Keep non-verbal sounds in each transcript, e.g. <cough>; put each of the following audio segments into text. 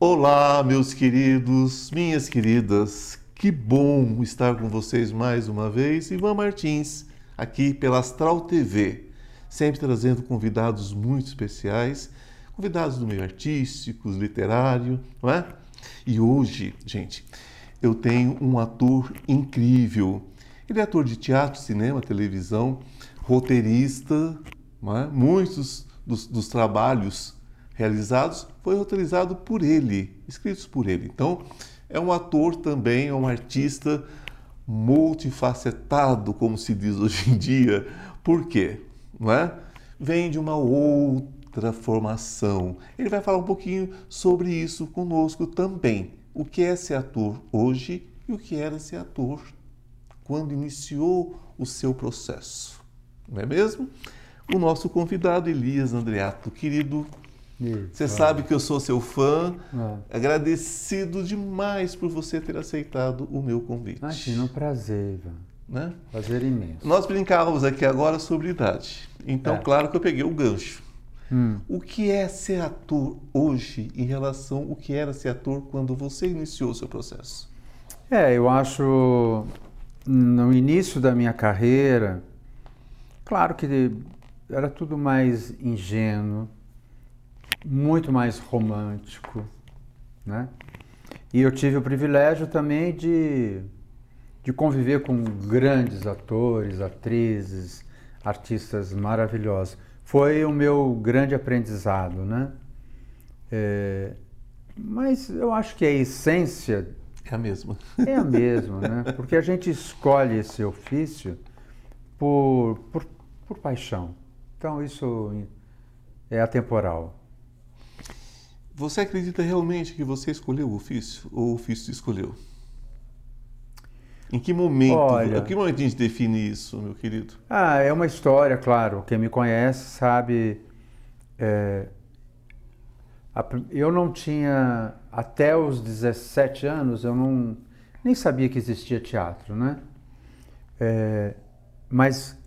Olá, meus queridos, minhas queridas, que bom estar com vocês mais uma vez. Ivan Martins, aqui pela Astral TV, sempre trazendo convidados muito especiais, convidados do meio artístico, literário, não é? E hoje, gente, eu tenho um ator incrível. Ele é ator de teatro, cinema, televisão, roteirista, é? muitos dos, dos trabalhos realizados foi roteirizado por ele, escritos por ele. Então, é um ator também, é um artista multifacetado, como se diz hoje em dia. Por quê? Não é? Vem de uma outra formação. Ele vai falar um pouquinho sobre isso conosco também. O que é ser ator hoje e o que era ser ator quando iniciou o seu processo. Não é mesmo? O nosso convidado Elias Andreato, querido você sabe que eu sou seu fã, é. agradecido demais por você ter aceitado o meu convite. Imagina, um prazer, Ivan. Né? Prazer imenso. Nós brincávamos aqui agora sobre idade. Então, é. claro que eu peguei o gancho. Hum. O que é ser ator hoje em relação ao que era ser ator quando você iniciou o seu processo? É, eu acho no início da minha carreira, claro que era tudo mais ingênuo, muito mais romântico, né? E eu tive o privilégio também de, de conviver com grandes atores, atrizes, artistas maravilhosos. Foi o meu grande aprendizado, né? É, mas eu acho que a essência é a mesma. É a mesma, né? <laughs> Porque a gente escolhe esse ofício por, por, por paixão. Então isso é atemporal. Você acredita realmente que você escolheu o ofício ou o ofício escolheu? Em que momento? Olha, em que momento a gente define isso, meu querido? Ah, é uma história, claro. Quem me conhece sabe. É, a, eu não tinha até os 17 anos, eu não nem sabia que existia teatro, né? É, mas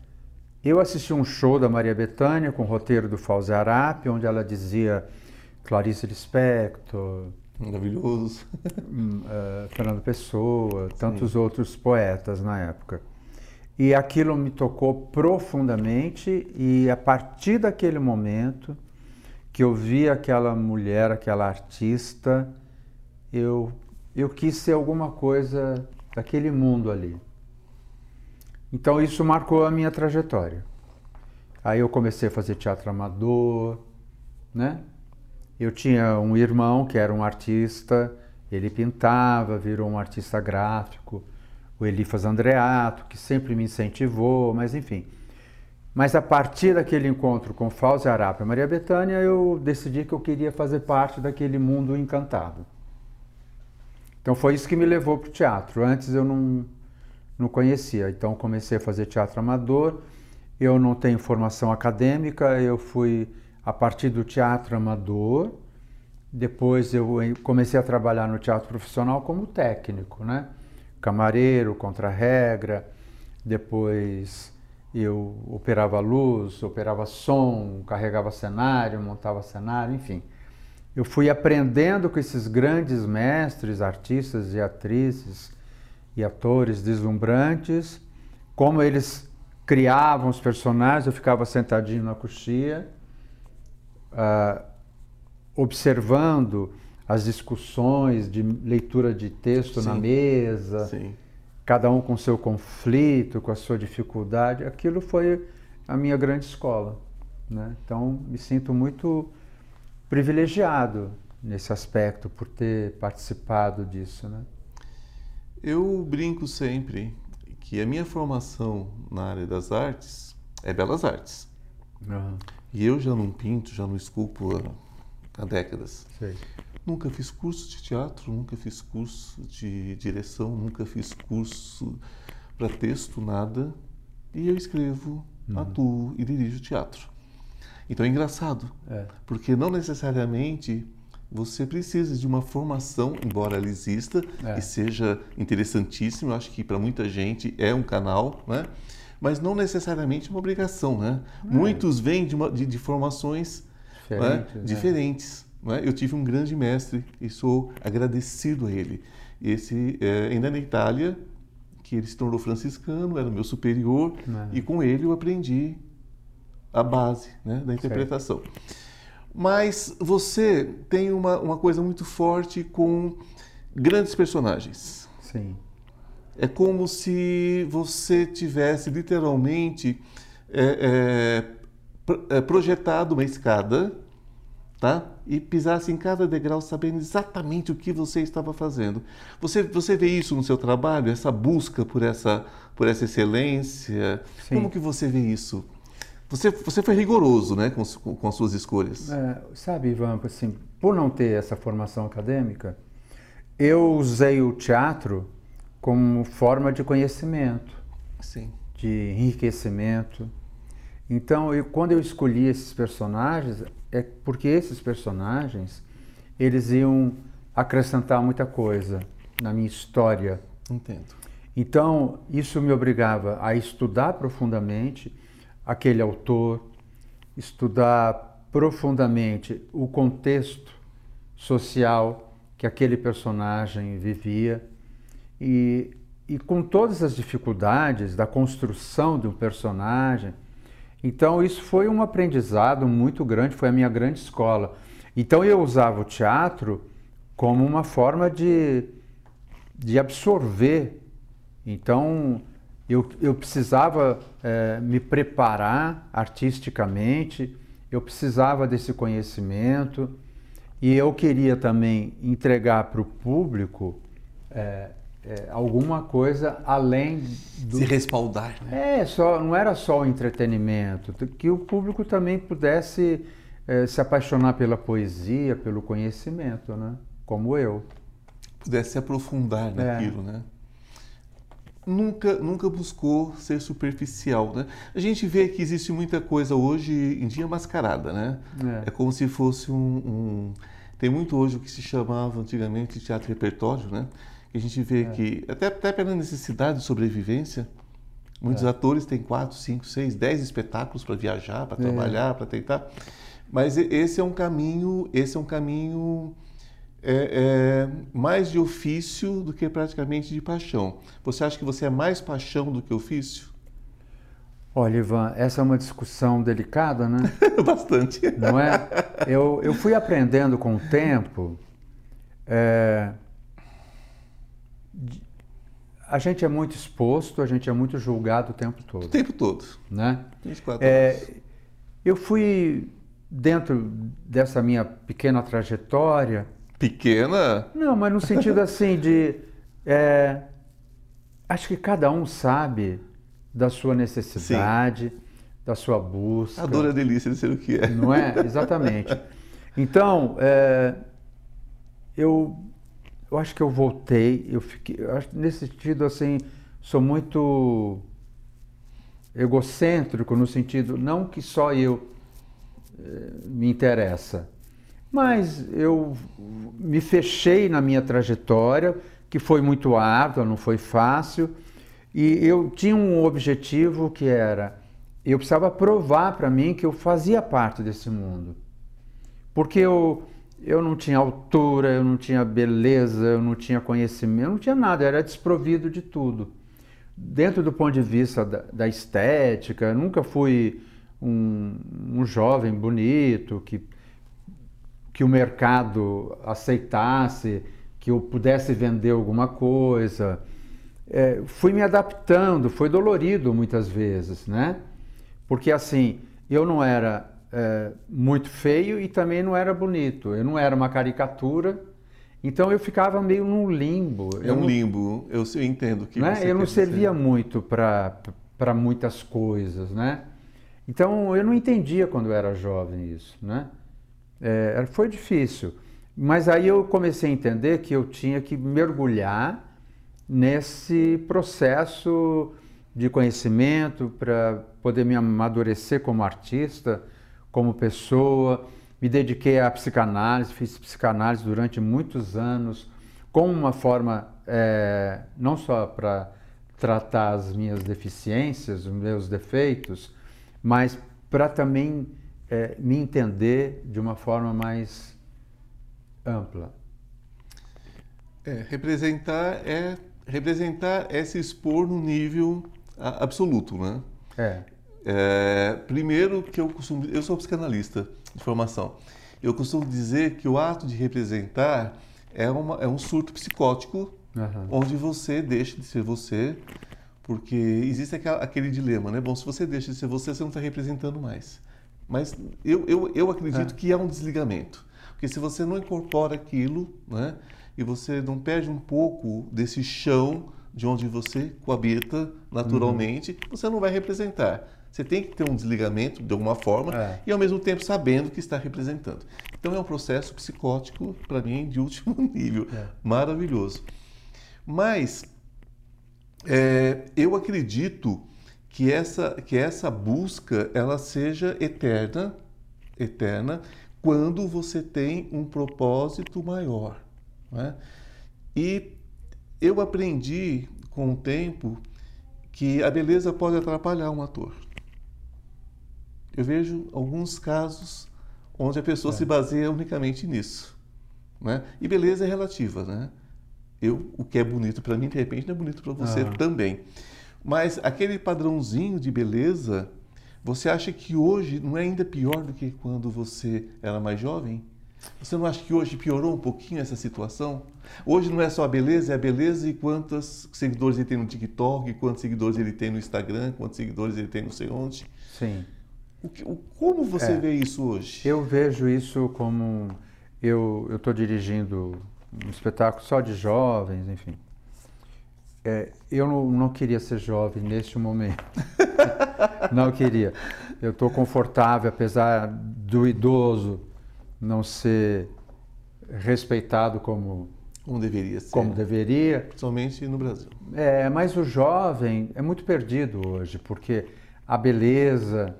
eu assisti um show da Maria Bethânia com o roteiro do Fauzi Arap, onde ela dizia Clarice Lispector, maravilhoso, uh, <laughs> Fernando Pessoa, tantos Sim. outros poetas na época. E aquilo me tocou profundamente e a partir daquele momento que eu vi aquela mulher, aquela artista, eu eu quis ser alguma coisa daquele mundo ali. Então isso marcou a minha trajetória. Aí eu comecei a fazer teatro amador, né? Eu tinha um irmão que era um artista, ele pintava, virou um artista gráfico, o Elifas Andreato, que sempre me incentivou, mas enfim. Mas a partir daquele encontro com Fauzi Arapa e Maria Bethânia, eu decidi que eu queria fazer parte daquele mundo encantado. Então foi isso que me levou para o teatro. Antes eu não, não conhecia, então comecei a fazer teatro amador. Eu não tenho formação acadêmica, eu fui a partir do teatro amador. Depois eu comecei a trabalhar no teatro profissional como técnico, né? Camareiro, contra-regra. Depois eu operava luz, operava som, carregava cenário, montava cenário, enfim. Eu fui aprendendo com esses grandes mestres, artistas e atrizes e atores deslumbrantes, como eles criavam os personagens. Eu ficava sentadinho na coxia uh, observando as discussões de leitura de texto Sim. na mesa, Sim. cada um com seu conflito, com a sua dificuldade, aquilo foi a minha grande escola. Né? Então, me sinto muito privilegiado nesse aspecto por ter participado disso. Né? Eu brinco sempre que a minha formação na área das artes é belas artes. Uhum. E eu já não pinto, já não esculpo há, há décadas. Sei. Nunca fiz curso de teatro, nunca fiz curso de direção, nunca fiz curso para texto, nada. E eu escrevo, uhum. atuo e dirijo teatro. Então é engraçado, é. porque não necessariamente você precisa de uma formação, embora ela exista é. e seja interessantíssimo, eu acho que para muita gente é um canal, né? Mas não necessariamente uma obrigação, né? É. Muitos vêm de, uma, de, de formações né? diferentes, né? diferentes é? eu tive um grande mestre e sou agradecido a ele. Esse, é, ainda na Itália, que ele se tornou franciscano, era meu superior, é. e com ele eu aprendi a base né, da interpretação. Certo. Mas você tem uma, uma coisa muito forte com grandes personagens. Sim. É como se você tivesse literalmente é, é, é projetado uma escada tá? e pisasse em cada degrau sabendo exatamente o que você estava fazendo. Você, você vê isso no seu trabalho, essa busca por essa, por essa excelência? Sim. Como que você vê isso? Você, você foi rigoroso né, com, com as suas escolhas. É, sabe, Ivan, assim, por não ter essa formação acadêmica, eu usei o teatro como forma de conhecimento, Sim. de enriquecimento. Então, eu, quando eu escolhi esses personagens, é porque esses personagens eles iam acrescentar muita coisa na minha história. Entendo. Então, isso me obrigava a estudar profundamente aquele autor, estudar profundamente o contexto social que aquele personagem vivia e, e com todas as dificuldades da construção de um personagem. Então, isso foi um aprendizado muito grande, foi a minha grande escola. Então, eu usava o teatro como uma forma de, de absorver. Então, eu, eu precisava é, me preparar artisticamente, eu precisava desse conhecimento e eu queria também entregar para o público é, é, alguma coisa além do... se respaldar. Né? É, só não era só o entretenimento, que o público também pudesse é, se apaixonar pela poesia, pelo conhecimento, né? Como eu. Pudesse se aprofundar naquilo, é. né? nunca, nunca buscou ser superficial. Né? A gente vê que existe muita coisa hoje em dia mascarada, né? É, é como se fosse um, um, Tem muito hoje o que se chamava antigamente de teatro repertório, né? Que a gente vê é. que, até, até pela necessidade de sobrevivência, muitos é. atores têm quatro, cinco, seis, dez espetáculos para viajar, para é. trabalhar, para tentar. Mas esse é um caminho, esse é um caminho é, é mais de ofício do que praticamente de paixão. Você acha que você é mais paixão do que ofício? Olha, Ivan, essa é uma discussão delicada, né? <laughs> Bastante. Não é? Eu, eu fui aprendendo com o tempo. É, a gente é muito exposto, a gente é muito julgado o tempo todo. O tempo todo. Né? 24 é, eu fui, dentro dessa minha pequena trajetória, Pequena? Não, mas no sentido <laughs> assim de. É, acho que cada um sabe da sua necessidade, Sim. da sua busca. A dor é delícia de ser o que é. Não é? Exatamente. <laughs> Então, é, eu, eu acho que eu voltei, eu fiquei, eu acho, nesse sentido, assim, sou muito egocêntrico no sentido, não que só eu é, me interessa, mas eu me fechei na minha trajetória, que foi muito árdua, não foi fácil, e eu tinha um objetivo que era eu precisava provar para mim que eu fazia parte desse mundo. Porque eu, eu não tinha altura, eu não tinha beleza, eu não tinha conhecimento, eu não tinha nada, era desprovido de tudo. Dentro do ponto de vista da, da estética, nunca fui um, um jovem bonito que que o mercado aceitasse, que eu pudesse vender alguma coisa. É, fui me adaptando, foi dolorido muitas vezes, né? Porque assim, eu não era é, muito feio e também não era bonito, eu não era uma caricatura, então eu ficava meio num limbo. É um limbo, eu, eu entendo que né? Eu não servia dizer. muito para muitas coisas, né? Então eu não entendia quando eu era jovem isso, né? É, foi difícil. Mas aí eu comecei a entender que eu tinha que mergulhar nesse processo de conhecimento para poder me amadurecer como artista, como pessoa. Me dediquei à psicanálise, fiz psicanálise durante muitos anos, como uma forma é, não só para tratar as minhas deficiências, os meus defeitos, mas para também é, me entender de uma forma mais ampla. É, representar é representar é se expor no nível absoluto, né? É. é. Primeiro que eu costumo, eu sou psicanalista de formação. Eu costumo dizer que o ato de representar é, uma, é um surto psicótico uhum. onde você deixa de ser você, porque existe aquela, aquele dilema, né? Bom, se você deixa de ser você, você não está representando mais. Mas eu, eu, eu acredito é. que é um desligamento. Porque se você não incorpora aquilo, né? E você não perde um pouco desse chão de onde você coabita naturalmente, uhum. você não vai representar. Você tem que ter um desligamento de alguma forma é. e ao mesmo tempo sabendo que está representando. Então é um processo psicótico para mim de último <laughs> nível, é. maravilhoso. Mas é, eu acredito que essa que essa busca ela seja eterna, eterna, quando você tem um propósito maior. Né? E eu aprendi com o tempo que a beleza pode atrapalhar um ator. Eu vejo alguns casos onde a pessoa é. se baseia unicamente nisso. Né? E beleza é relativa, né? Eu, o que é bonito para mim, de repente, não é bonito para você ah. também. Mas aquele padrãozinho de beleza, você acha que hoje não é ainda pior do que quando você era mais jovem? Você não acha que hoje piorou um pouquinho essa situação? Hoje não é só a beleza, é a beleza e quantos seguidores ele tem no TikTok, quantos seguidores ele tem no Instagram, quantos seguidores ele tem no sei onde. Sim. O que, o, como você é, vê isso hoje? Eu vejo isso como. Eu estou dirigindo um espetáculo só de jovens, enfim. É, eu não, não, queria ser jovem neste momento. <laughs> não queria. Eu estou confortável, apesar do idoso não ser respeitado como como deveria ser. Como deveria. Somente no Brasil. É, mas o jovem é muito perdido hoje, porque a beleza,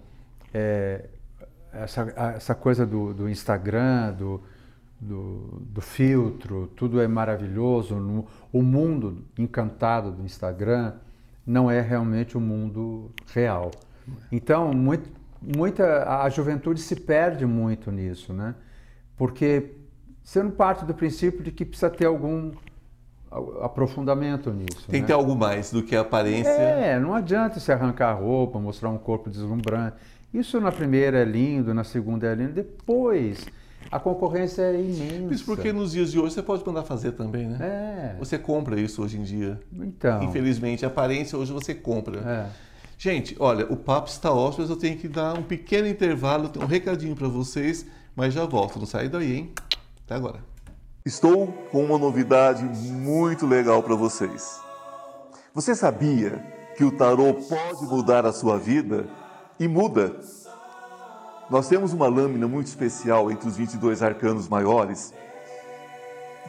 é, essa, essa coisa do, do Instagram, do, do, do, filtro, tudo é maravilhoso. No, o mundo encantado do Instagram não é realmente o mundo real. Então, muito, muita, a juventude se perde muito nisso, né? Porque não parte do princípio de que precisa ter algum aprofundamento nisso. Tem né? que ter algo mais do que a aparência. É, não adianta se arrancar a roupa, mostrar um corpo deslumbrante. Isso na primeira é lindo, na segunda é lindo, depois a concorrência é imensa. Isso porque nos dias de hoje você pode mandar fazer também, né? É. Você compra isso hoje em dia. Então. Infelizmente, a aparência hoje você compra. É. Gente, olha, o papo está ótimo, mas eu tenho que dar um pequeno intervalo, um recadinho para vocês, mas já volto. Não sai daí, hein? Até agora. Estou com uma novidade muito legal para vocês. Você sabia que o tarô pode mudar a sua vida? E muda. Nós temos uma lâmina muito especial entre os 22 arcanos maiores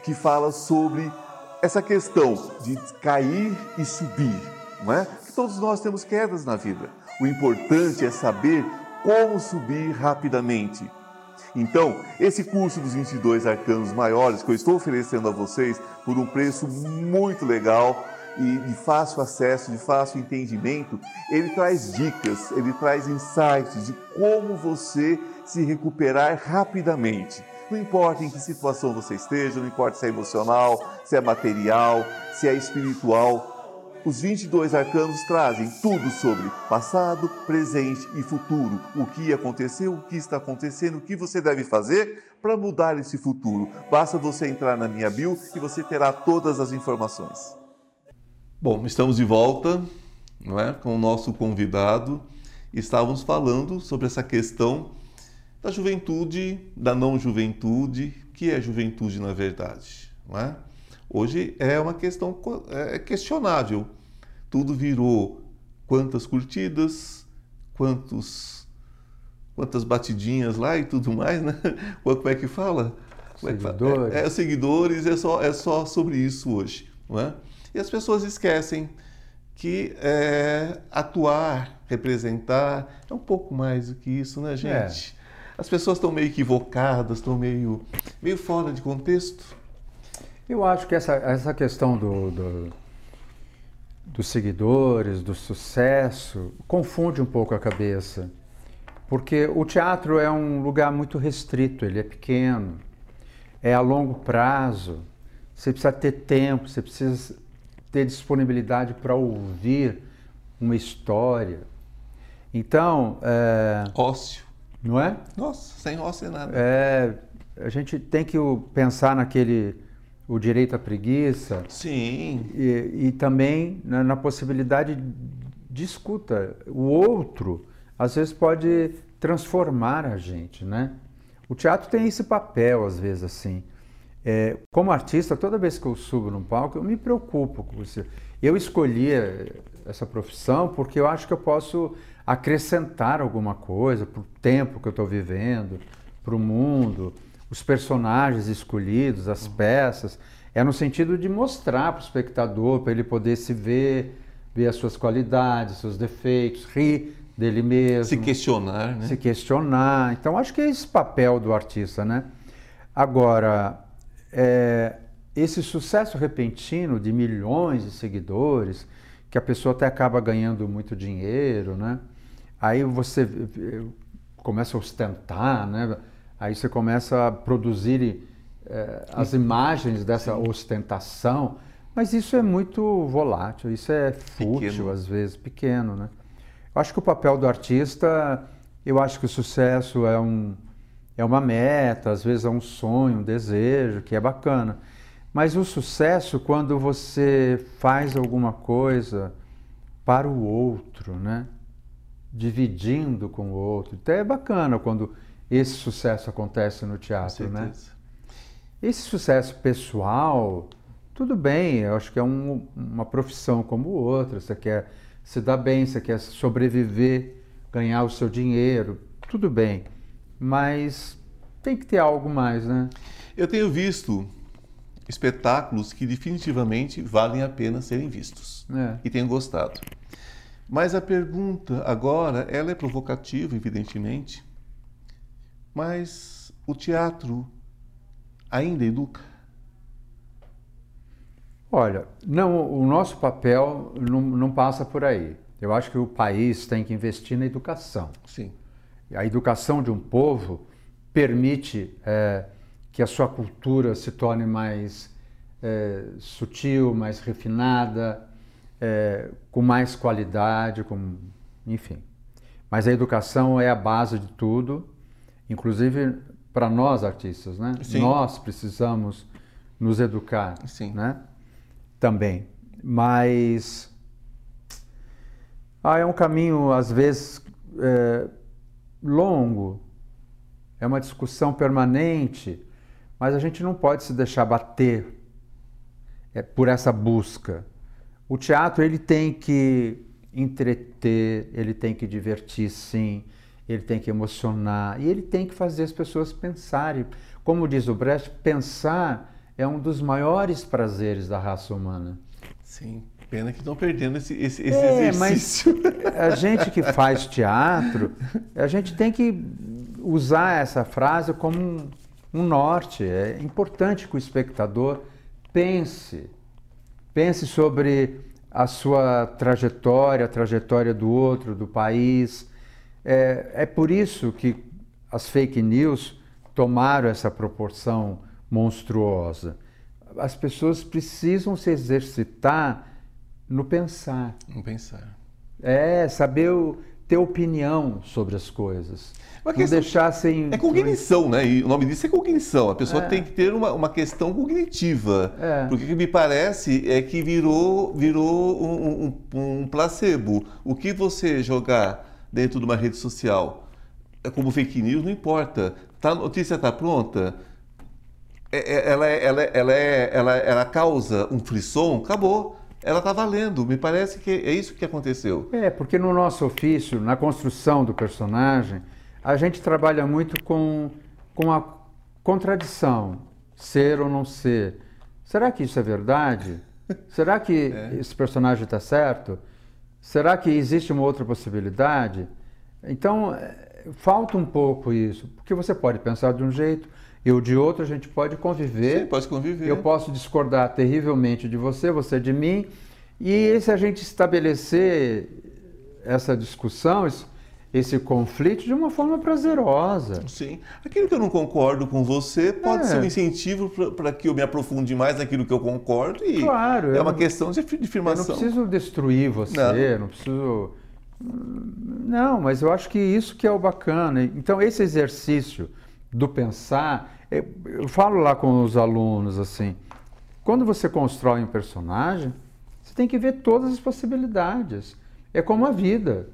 que fala sobre essa questão de cair e subir, não é? Que todos nós temos quedas na vida. O importante é saber como subir rapidamente. Então, esse curso dos 22 arcanos maiores que eu estou oferecendo a vocês por um preço muito legal e de fácil acesso, de fácil entendimento, ele traz dicas, ele traz insights de como você se recuperar rapidamente. Não importa em que situação você esteja, não importa se é emocional, se é material, se é espiritual, os 22 arcanos trazem tudo sobre passado, presente e futuro. O que aconteceu, o que está acontecendo, o que você deve fazer para mudar esse futuro. Basta você entrar na minha bio e você terá todas as informações. Bom, estamos de volta não é, com o nosso convidado. Estávamos falando sobre essa questão da juventude, da não juventude, que é juventude na verdade. Não é? Hoje é uma questão é questionável. Tudo virou quantas curtidas, quantos quantas batidinhas lá e tudo mais, né? <laughs> Como é que fala? Seguidores. É, é, seguidores, é só, é só sobre isso hoje. Não é? E as pessoas esquecem que é, atuar, representar, é um pouco mais do que isso, né, gente? É. As pessoas estão meio equivocadas, estão meio, meio fora de contexto. Eu acho que essa, essa questão do, do, dos seguidores, do sucesso, confunde um pouco a cabeça. Porque o teatro é um lugar muito restrito, ele é pequeno. é a longo prazo. Você precisa ter tempo, você precisa ter disponibilidade para ouvir uma história. Então. É... Ócio. Não é? Nossa, sem ócio é nada. É, a gente tem que pensar naquele. O direito à preguiça. Sim. E, e também na, na possibilidade de escuta. O outro, às vezes, pode transformar a gente, né? O teatro tem esse papel, às vezes, assim. É, como artista, toda vez que eu subo num palco, eu me preocupo com isso. Eu escolhi essa profissão porque eu acho que eu posso acrescentar alguma coisa para o tempo que eu estou vivendo, para o mundo, os personagens escolhidos, as peças. É no sentido de mostrar para o espectador, para ele poder se ver, ver as suas qualidades, seus defeitos, rir dele mesmo. Se questionar, né? Se questionar. Então, acho que é esse papel do artista, né? Agora, é, esse sucesso repentino de milhões de seguidores, que a pessoa até acaba ganhando muito dinheiro, né? Aí você começa a ostentar, né? Aí você começa a produzir é, as imagens dessa Sim. ostentação, mas isso é muito volátil, isso é fútil pequeno. às vezes, pequeno, né? Eu acho que o papel do artista, eu acho que o sucesso é um é uma meta, às vezes é um sonho, um desejo, que é bacana. Mas o sucesso, quando você faz alguma coisa para o outro, né? dividindo com o outro. Então é bacana quando esse sucesso acontece no teatro, né? Esse sucesso pessoal, tudo bem, eu acho que é um, uma profissão como outra. Você quer se dar bem, você quer sobreviver, ganhar o seu dinheiro, tudo bem mas tem que ter algo mais, né? Eu tenho visto espetáculos que definitivamente valem a pena serem vistos é. e tenho gostado. Mas a pergunta agora, ela é provocativa, evidentemente, mas o teatro ainda educa? Olha, não, o nosso papel não, não passa por aí. Eu acho que o país tem que investir na educação. Sim a educação de um povo permite é, que a sua cultura se torne mais é, sutil, mais refinada, é, com mais qualidade, com, enfim. Mas a educação é a base de tudo, inclusive para nós artistas, né? Sim. Nós precisamos nos educar, Sim. né? Também. Mas ah, é um caminho às vezes é, longo, é uma discussão permanente, mas a gente não pode se deixar bater é, por essa busca. O teatro ele tem que entreter, ele tem que divertir, sim, ele tem que emocionar e ele tem que fazer as pessoas pensarem. Como diz o Brecht, pensar é um dos maiores prazeres da raça humana. Sim. Pena que estão perdendo esse, esse, esse é, exercício. Mas <laughs> a gente que faz teatro, a gente tem que usar essa frase como um, um norte. É importante que o espectador pense, pense sobre a sua trajetória, a trajetória do outro, do país. É, é por isso que as fake news tomaram essa proporção monstruosa. As pessoas precisam se exercitar no pensar. No pensar. É, saber o, ter opinião sobre as coisas. Uma não deixar sem. É cognição, né? E o nome disso é cognição. A pessoa é. tem que ter uma, uma questão cognitiva. É. Porque o que me parece é que virou, virou um, um, um placebo. O que você jogar dentro de uma rede social é como fake news, não importa. Tá, a notícia está pronta, é, é, ela, ela, ela, ela, ela causa um frisson, acabou ela está valendo. Me parece que é isso que aconteceu. É, porque no nosso ofício, na construção do personagem, a gente trabalha muito com, com a contradição, ser ou não ser. Será que isso é verdade? <laughs> Será que é. esse personagem está certo? Será que existe uma outra possibilidade? Então, é, falta um pouco isso, porque você pode pensar de um jeito, eu de outro, a gente pode conviver. Sim, pode conviver. Eu posso discordar terrivelmente de você, você de mim. E se a gente estabelecer essa discussão, esse conflito de uma forma prazerosa. Sim. Aquilo que eu não concordo com você pode é. ser um incentivo para que eu me aprofunde mais naquilo que eu concordo e claro, é uma não, questão de, afirmação. Eu não preciso destruir você, não. não preciso... Não, mas eu acho que isso que é o bacana. Então, esse exercício do pensar, é, eu falo lá com os alunos assim, quando você constrói um personagem, você tem que ver todas as possibilidades. É como a vida.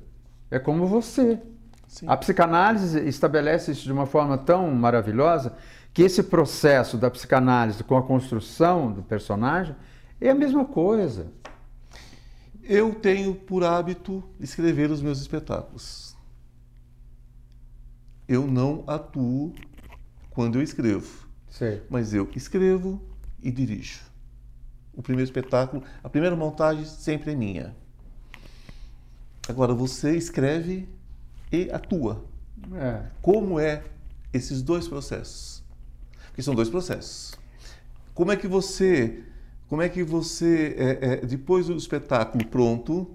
É como você. Sim. A psicanálise estabelece isso de uma forma tão maravilhosa que esse processo da psicanálise com a construção do personagem é a mesma coisa. Eu tenho por hábito escrever os meus espetáculos. Eu não atuo quando eu escrevo. Sim. Mas eu escrevo e dirijo. O primeiro espetáculo, a primeira montagem sempre é minha. Agora você escreve e atua. É. Como é esses dois processos? Porque são dois processos. Como é que você, como é que você, é, é, depois do espetáculo pronto,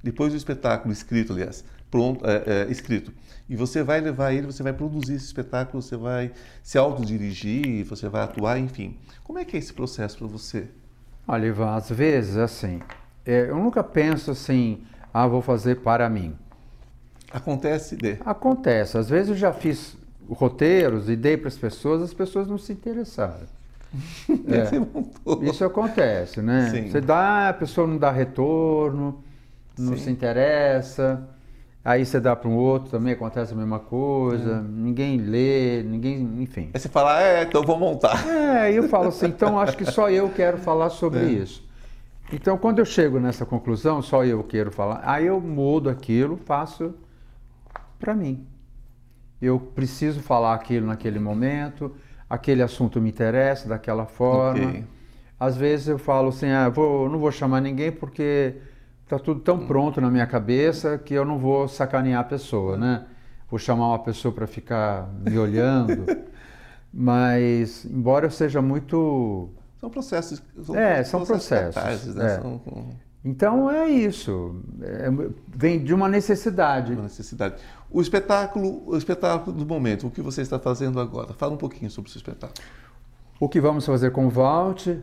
depois do espetáculo escrito, aliás, pronto, é, é, escrito, e você vai levar ele, você vai produzir esse espetáculo, você vai se autodirigir, você vai atuar, enfim. Como é que é esse processo para você? Olha, Ivan, às vezes, assim, é, eu nunca penso assim, ah, vou fazer para mim. Acontece de? Acontece. Às vezes eu já fiz roteiros e dei para as pessoas, as pessoas não se interessaram. <laughs> é, isso acontece, né? Sim. Você dá, a pessoa não dá retorno, não Sim. se interessa. Aí você dá para um outro, também acontece a mesma coisa, é. ninguém lê, ninguém, enfim. Aí você fala, é, então vou montar. É, eu falo assim, então acho que só eu quero falar sobre <laughs> é. isso. Então, quando eu chego nessa conclusão, só eu quero falar, aí eu mudo aquilo, faço para mim. Eu preciso falar aquilo naquele momento, aquele assunto me interessa daquela forma. Okay. Às vezes eu falo assim, ah, vou, não vou chamar ninguém porque está tudo tão hum. pronto na minha cabeça que eu não vou sacanear a pessoa, né? Vou chamar uma pessoa para ficar me olhando. <laughs> Mas, embora eu seja muito são processos. São é, são processos. Catarses, né? é. São... Então é isso. É, vem de uma necessidade. Uma necessidade. O espetáculo, o espetáculo do momento, o que você está fazendo agora? Fala um pouquinho sobre o seu espetáculo. O que vamos fazer com o Walter,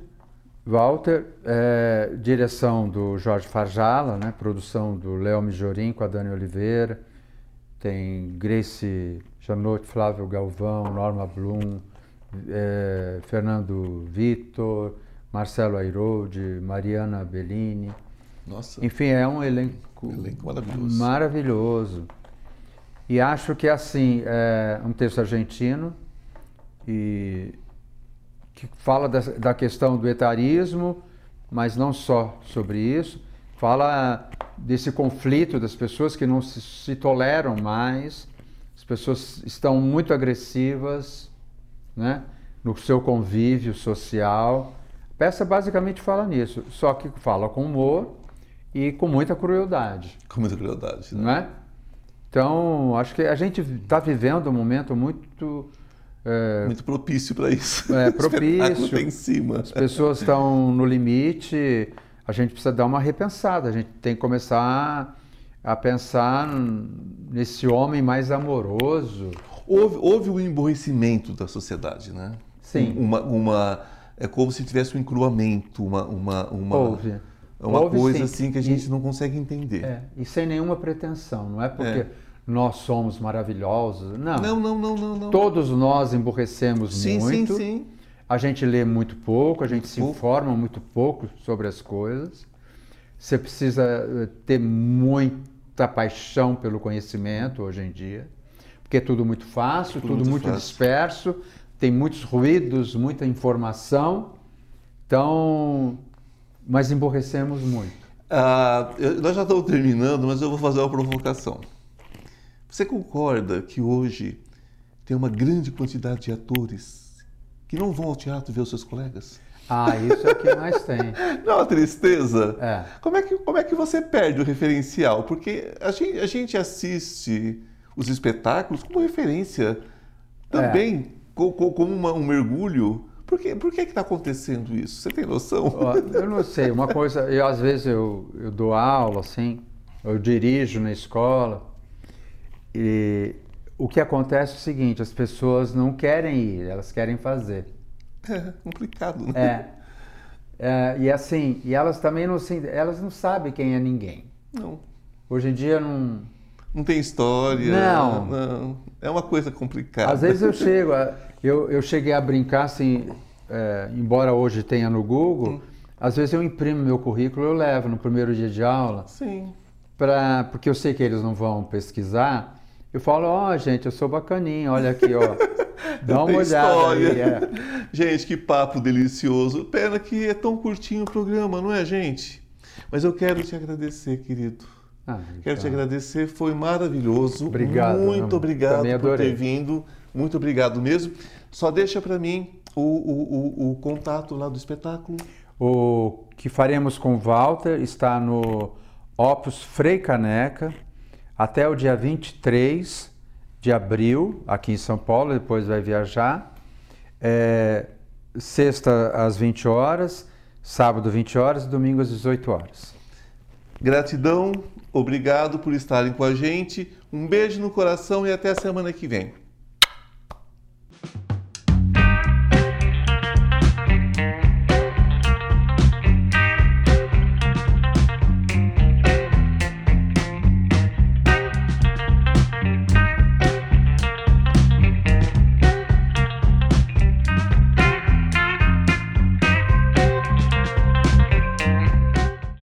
Walter é, direção do Jorge Farjala, né, produção do Léo Mijorim com a Dani Oliveira, tem Grace Janot, Flávio Galvão, Norma Blum, é, Fernando Vitor, Marcelo Airoldi, Mariana Bellini. Nossa. Enfim, é um elenco, elenco maravilhoso. maravilhoso. E acho que assim, é um texto argentino e que fala da, da questão do etarismo, mas não só sobre isso, fala desse conflito das pessoas que não se, se toleram mais, as pessoas estão muito agressivas, né? no seu convívio social. A peça basicamente fala nisso, só que fala com humor e com muita crueldade. Com muita crueldade, né? Não é? Então, acho que a gente está vivendo um momento muito. É, muito propício para isso. É, <laughs> propício. Tá em cima. As pessoas estão no limite, a gente precisa dar uma repensada, a gente tem que começar a pensar nesse homem mais amoroso, houve, houve um emborrecimento da sociedade, né? Sim. Uma, uma, é como se tivesse um encruamento, uma, uma, uma, houve. uma houve, coisa sim. assim que a gente e, não consegue entender. É, e sem nenhuma pretensão, não é porque é. Nós somos maravilhosos, não. Não, não, não, não. não. Todos nós emborrecemos sim, muito. Sim, sim, A gente lê muito pouco, a gente muito se pouco. informa muito pouco sobre as coisas. Você precisa eh, ter muita paixão pelo conhecimento hoje em dia porque é tudo muito fácil, tudo, tudo muito, muito disperso, tem muitos ruídos, muita informação. Então, mas emborrecemos muito. Ah, nós já estamos terminando, mas eu vou fazer uma provocação. Você concorda que hoje tem uma grande quantidade de atores que não vão ao teatro ver os seus colegas? Ah, isso é o que mais tem. <laughs> Não é uma tristeza? É. Como é que, como é que você perde o referencial? Porque a gente, a gente assiste os espetáculos como referência também, é. como um mergulho. Por que, por que está acontecendo isso? Você tem noção? Eu não sei. Uma coisa, eu às vezes eu, eu dou aula, assim, eu dirijo na escola, E o que acontece é o seguinte, as pessoas não querem ir, elas querem fazer. <laughs> É complicado, né? É. É, e assim, e elas também não, elas não sabem quem é ninguém. Não. Hoje em dia não. Não tem história. Não. não. É uma coisa complicada. Às vezes eu <laughs> chego, eu, eu cheguei a brincar assim, é, embora hoje tenha no Google, hum. às vezes eu imprimo meu currículo, eu levo no primeiro dia de aula. Sim. Pra, porque eu sei que eles não vão pesquisar. Eu falo, ó, oh, gente, eu sou bacaninho, olha aqui, ó. <laughs> Dá uma olhada aí, é. Gente, que papo delicioso. Pena que é tão curtinho o programa, não é, gente? Mas eu quero te agradecer, querido. Ah, quero te agradecer, foi maravilhoso. Obrigado. Muito obrigado por ter vindo. Muito obrigado mesmo. Só deixa para mim o, o, o, o, contato lá do espetáculo. O que faremos com o Walter está no Opus Frei Caneca até o dia 23 de abril, aqui em São Paulo, depois vai viajar. É, sexta às 20 horas, sábado 20 horas e domingo às 18 horas. Gratidão, obrigado por estarem com a gente. Um beijo no coração e até a semana que vem.